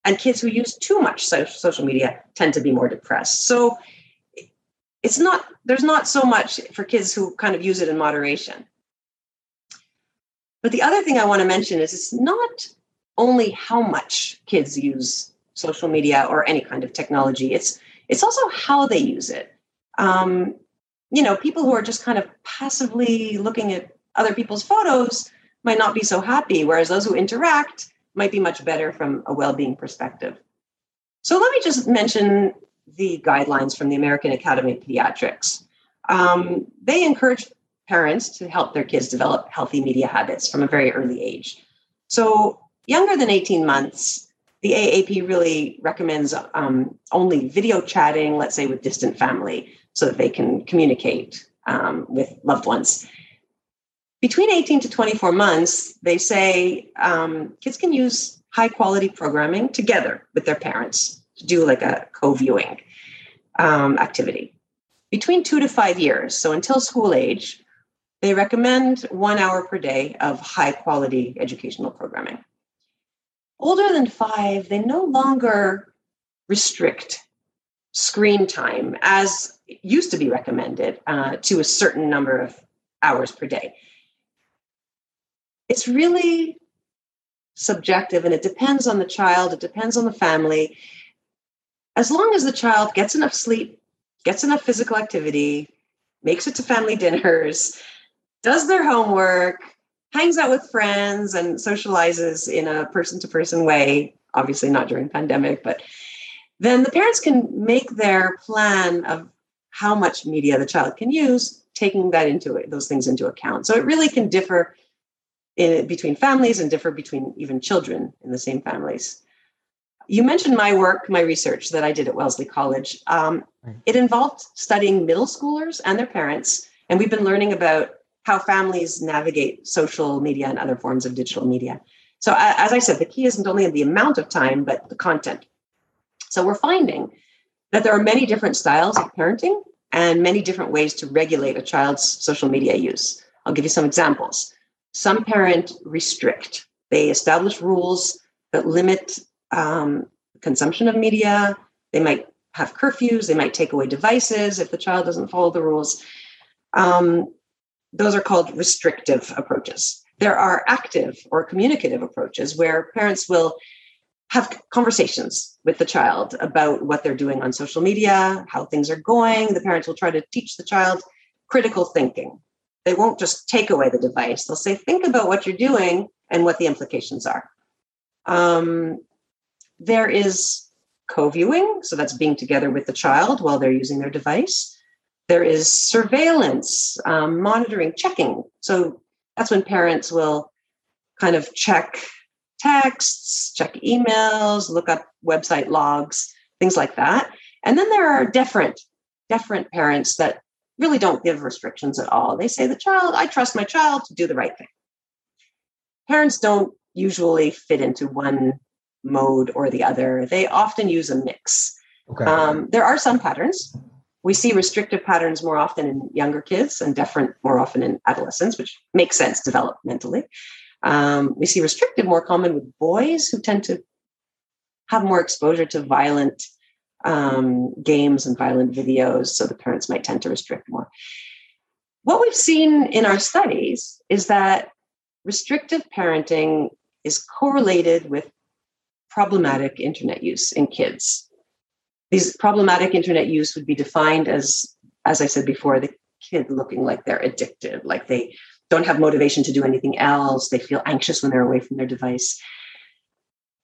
and kids who use too much social media tend to be more depressed. So, it's not there's not so much for kids who kind of use it in moderation. But the other thing I want to mention is it's not only how much kids use social media or any kind of technology. It's it's also how they use it. Um, you know, people who are just kind of passively looking at other people's photos might not be so happy, whereas those who interact might be much better from a well-being perspective. So let me just mention the guidelines from the American Academy of Pediatrics. Um, they encourage parents to help their kids develop healthy media habits from a very early age. So younger than 18 months, the AAP really recommends um, only video chatting, let's say with distant family, so that they can communicate um, with loved ones. Between 18 to 24 months, they say um, kids can use high quality programming together with their parents do like a co viewing um, activity. Between two to five years, so until school age, they recommend one hour per day of high quality educational programming older than five, they no longer restrict screen time as used to be recommended uh, to a certain number of hours per day. It's really subjective and it depends on the child, it depends on the family. As long as the child gets enough sleep, gets enough physical activity, makes it to family dinners, does their homework, hangs out with friends and socializes in a person to person way, obviously not during pandemic, but then the parents can make their plan of how much media the child can use, taking that into it, those things into account. So it really can differ in, between families and differ between even children in the same families. You mentioned my work, my research that I did at Wellesley College. Um, it involved studying middle schoolers and their parents, and we've been learning about how families navigate social media and other forms of digital media. So, as I said, the key isn't only in the amount of time, but the content. So, we're finding that there are many different styles of parenting and many different ways to regulate a child's social media use. I'll give you some examples. Some parent restrict, they establish rules that limit um, consumption of media. They might have curfews, they might take away devices if the child doesn't follow the rules. Um, those are called restrictive approaches. There are active or communicative approaches where parents will have conversations with the child about what they're doing on social media, how things are going. The parents will try to teach the child critical thinking. They won't just take away the device. They'll say, think about what you're doing and what the implications are. Um, there is co viewing, so that's being together with the child while they're using their device. There is surveillance, um, monitoring, checking. So that's when parents will kind of check texts, check emails, look up website logs, things like that. And then there are different, different parents that really don't give restrictions at all. They say the child, I trust my child to do the right thing. Parents don't usually fit into one mode or the other. They often use a mix. Okay. Um, there are some patterns we see restrictive patterns more often in younger kids and deferent more often in adolescents, which makes sense developmentally. Um, we see restrictive more common with boys who tend to have more exposure to violent um, games and violent videos, so the parents might tend to restrict more. What we've seen in our studies is that restrictive parenting is correlated with problematic internet use in kids. These problematic internet use would be defined as as i said before the kid looking like they're addicted like they don't have motivation to do anything else they feel anxious when they're away from their device.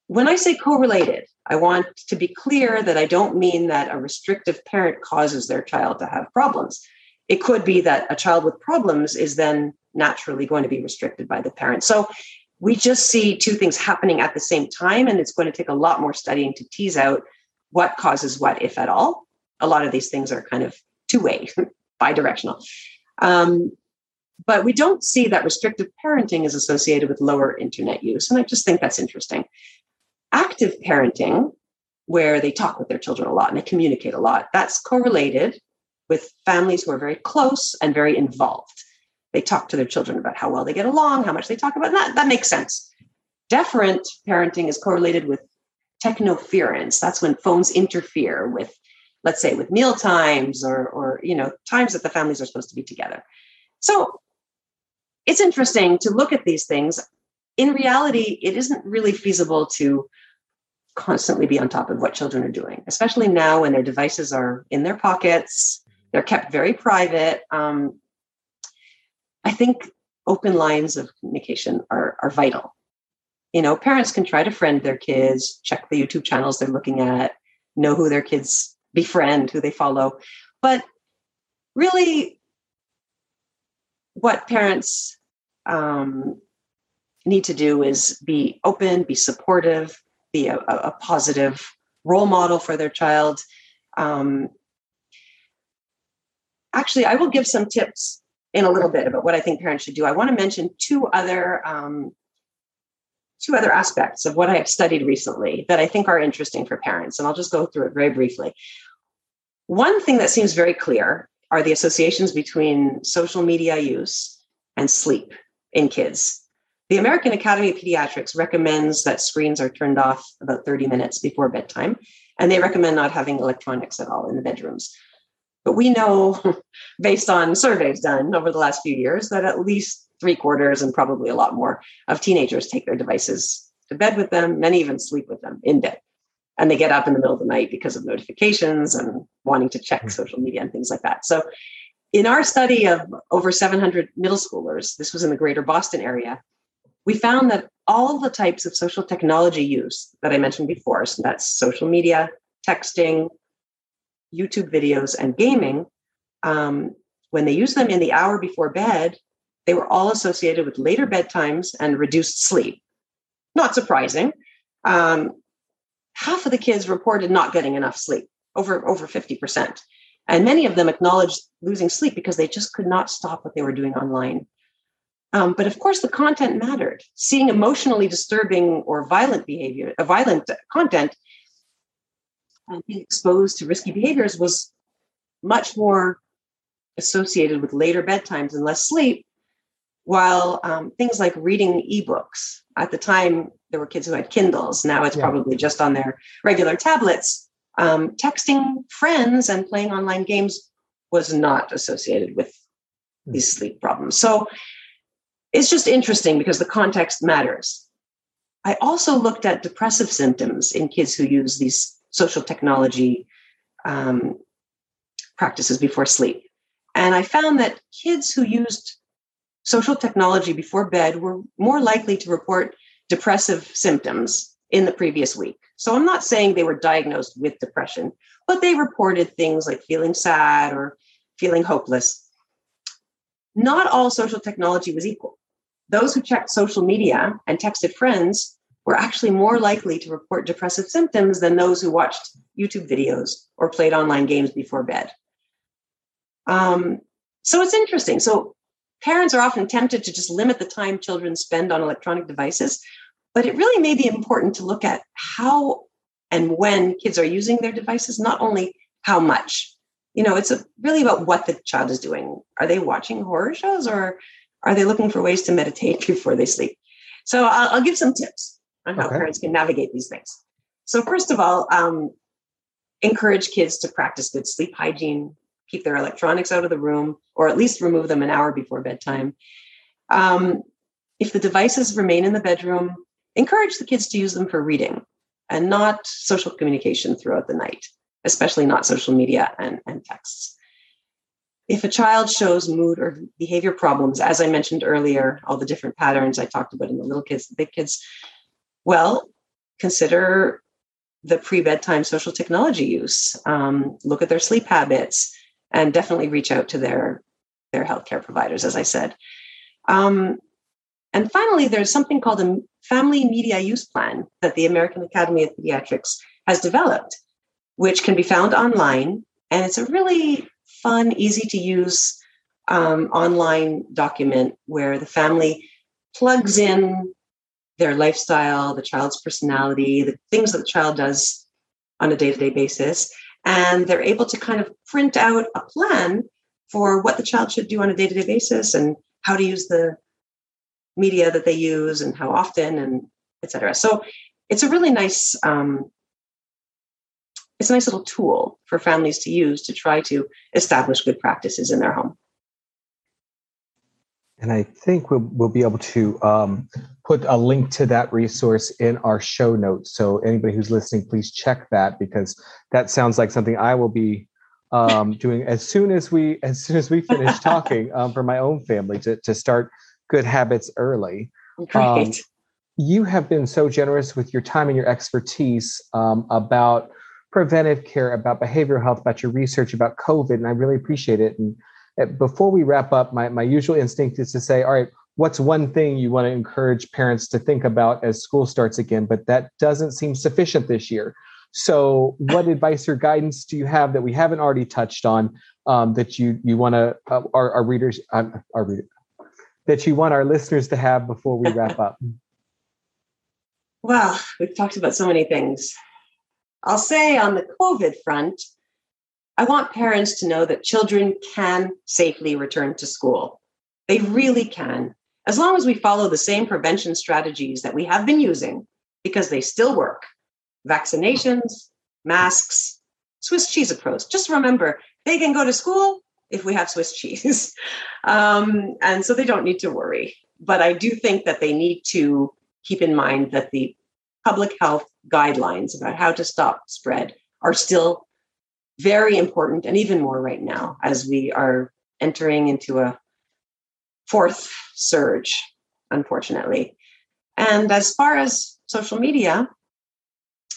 When i say correlated i want to be clear that i don't mean that a restrictive parent causes their child to have problems. It could be that a child with problems is then naturally going to be restricted by the parent. So we just see two things happening at the same time and it's going to take a lot more studying to tease out what causes what, if at all. A lot of these things are kind of two way, [LAUGHS] bi directional. Um, but we don't see that restrictive parenting is associated with lower internet use. And I just think that's interesting. Active parenting, where they talk with their children a lot and they communicate a lot, that's correlated with families who are very close and very involved. They talk to their children about how well they get along, how much they talk about that. That makes sense. Deferent parenting is correlated with technoference. That's when phones interfere with let's say with meal times or or you know times that the families are supposed to be together so it's interesting to look at these things in reality it isn't really feasible to constantly be on top of what children are doing especially now when their devices are in their pockets they're kept very private um, i think open lines of communication are, are vital. You know parents can try to friend their kids check the youtube channels they're looking at know who their kids befriend who they follow. But really what parents um, need to do is be open be supportive be a, a positive role model for their child. Um, actually i will give some tips in a little bit about what i think parents should do i want to mention two other um, two other aspects of what I have studied recently that I think are interesting for parents. And I'll just go through it very briefly. One thing that seems very clear are the associations between social media use and sleep in kids. The American Academy of Pediatrics recommends that screens are turned off about 30 minutes before bedtime, and they recommend not having electronics at all in the bedrooms. But we know, [LAUGHS] based on surveys done over the last few years, that at least three quarters and probably a lot more of teenagers take their devices to bed with them. Many even sleep with them in bed. And they get up in the middle of the night because of notifications and wanting to check hmm. social media and things like that. So, in our study of over 700 middle schoolers, this was in the greater Boston area, we found that all the types of social technology use that I mentioned before, so that's social media, texting, YouTube videos, and gaming, um, when they use them in the hour before bed, they were all associated with later bedtimes and reduced sleep. Not surprising. Um, half of the kids reported not getting enough sleep, over, over 50%. And many of them acknowledged losing sleep because they just could not stop what they were doing online. Um, but of course, the content mattered. Seeing emotionally disturbing or violent behavior, uh, violent content, and being exposed to risky behaviors was much more associated with later bedtimes and less sleep while um, things like reading ebooks at the time there were kids who had kindles now it's yeah. probably just on their regular tablets um, texting friends and playing online games was not associated with hmm. these sleep problems so it's just interesting because the context matters i also looked at depressive symptoms in kids who use these social technology um, practices before sleep and i found that kids who used social technology before bed were more likely to report depressive symptoms in the previous week. So I'm not saying they were diagnosed with depression, but they reported things like feeling sad or feeling hopeless. Not all social technology was equal. Those who checked social media and texted friends were actually more likely to report depressive symptoms than those who watched YouTube videos or played online games before bed. Um, so it's interesting. So parents are often tempted to just limit the time children spend on electronic devices, but it really may be important to look at how and when kids are using their devices, not only how much. You know, it's a, really about what the child is doing. Are they watching horror shows or are they looking for ways to meditate [LAUGHS] before they sleep? So I'll, I'll give some tips on how okay. parents can navigate these things. So, first of all, um, encourage kids to practice good sleep hygiene, keep their electronics out of the room, or at least remove them an hour before bedtime. Um, if the devices remain in the bedroom, encourage the kids to use them for reading and not social communication throughout the night, especially not social media and, and texts. If a child shows mood or behavior problems, as I mentioned earlier, all the different patterns I talked about in the little kids, the big kids, well, consider the pre bedtime social technology use. Um, look at their sleep habits and definitely reach out to their their healthcare providers, as I said. Um, and finally, there's something called a family media use plan that the American Academy of Pediatrics has developed, which can be found online. And it's a really fun, easy to use um, online document where the family plugs in their lifestyle, the child's personality, the things that the child does on a day to day basis, and they're able to kind of print out a plan for what the child should do on a day-to-day basis and how to use the media that they use and how often and etc so it's a really nice um, it's a nice little tool for families to use to try to establish good practices in their home. And I think we'll, we'll be able to um, put a link to that resource in our show notes. So anybody who's listening, please check that because that sounds like something I will be um, [LAUGHS] doing as soon as we as soon as we finish [LAUGHS] talking um, for my own family to to start good habits early. Great. Um, you have been so generous with your time and your expertise um, about preventive care, about behavioral health, about your research about COVID, and I really appreciate it. And before we wrap up, my, my usual instinct is to say, all right, what's one thing you want to encourage parents to think about as school starts again? But that doesn't seem sufficient this year. So, what advice or guidance do you have that we haven't already touched on um, that you you want to uh, our, our readers um, our readers that you want our listeners to have before we wrap up? Well, we've talked about so many things. I'll say on the COVID front, I want parents to know that children can safely return to school. They really can, as long as we follow the same prevention strategies that we have been using, because they still work vaccinations, masks, Swiss cheese approach. Just remember, they can go to school if we have Swiss [LAUGHS] cheese. um, and so they don't need to worry. But I do think that they need to keep in mind that the public health guidelines about how to stop spread are still very important and even more right now as we are entering into a fourth surge, unfortunately. And as far as social media,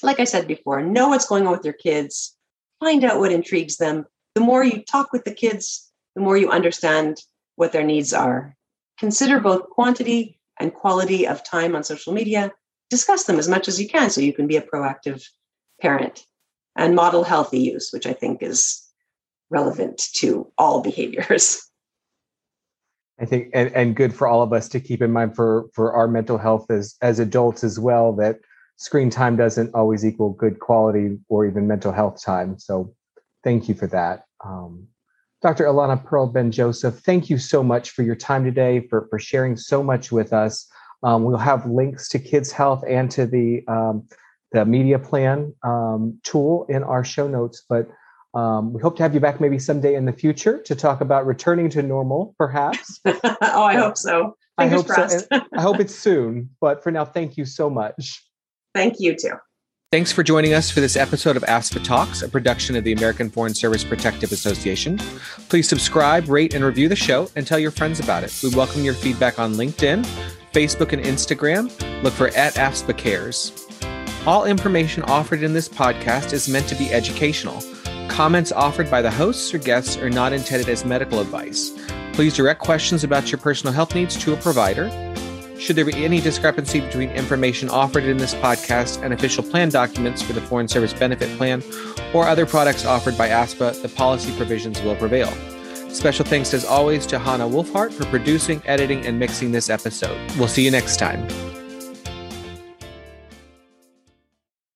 like I said before, know what's going on with your kids, find out what intrigues them. The more you talk with the kids, the more you understand what their needs are. Consider both quantity and quality of time on social media. Discuss them as much as you can so you can be a proactive parent and model healthy use, which I think is relevant to all [LAUGHS] behaviors. I think and, and good for all of us to keep in mind for for our mental health as as adults as well that screen time doesn't always equal good quality or even mental health time. So thank you for that. Um, Dr. Elana Pearl Ben Joseph, thank you so much for your time today, for, for sharing so much with us. Um, we'll have links to Kids Health and to the, um, the media plan um, tool in our show notes. But um, we hope to have you back maybe someday in the future to talk about returning to normal, perhaps. [LAUGHS] oh, I hope so. Fingers I hope crossed. so. [LAUGHS] I hope it's soon. But for now, thank you so much. Thank you too. Thanks for joining us for this episode of AFSPA Talks, a production of the American Foreign Service Protective Association. Please subscribe, rate, and review the show and tell your friends about it. We welcome your feedback on LinkedIn, Facebook, and Instagram. Look for at AFSPA Cares. All information offered in this podcast is meant to be educational. Comments offered by the hosts or guests are not intended as medical advice. Please direct questions about your personal health needs to a provider. Should there be any discrepancy between information offered in this podcast and official plan documents for the Foreign Service Benefit Plan or other products offered by AFSPA, the policy provisions will prevail. Special thanks, as always, to Hannah Wolfhart for producing, editing, and mixing this episode. We'll see you next time.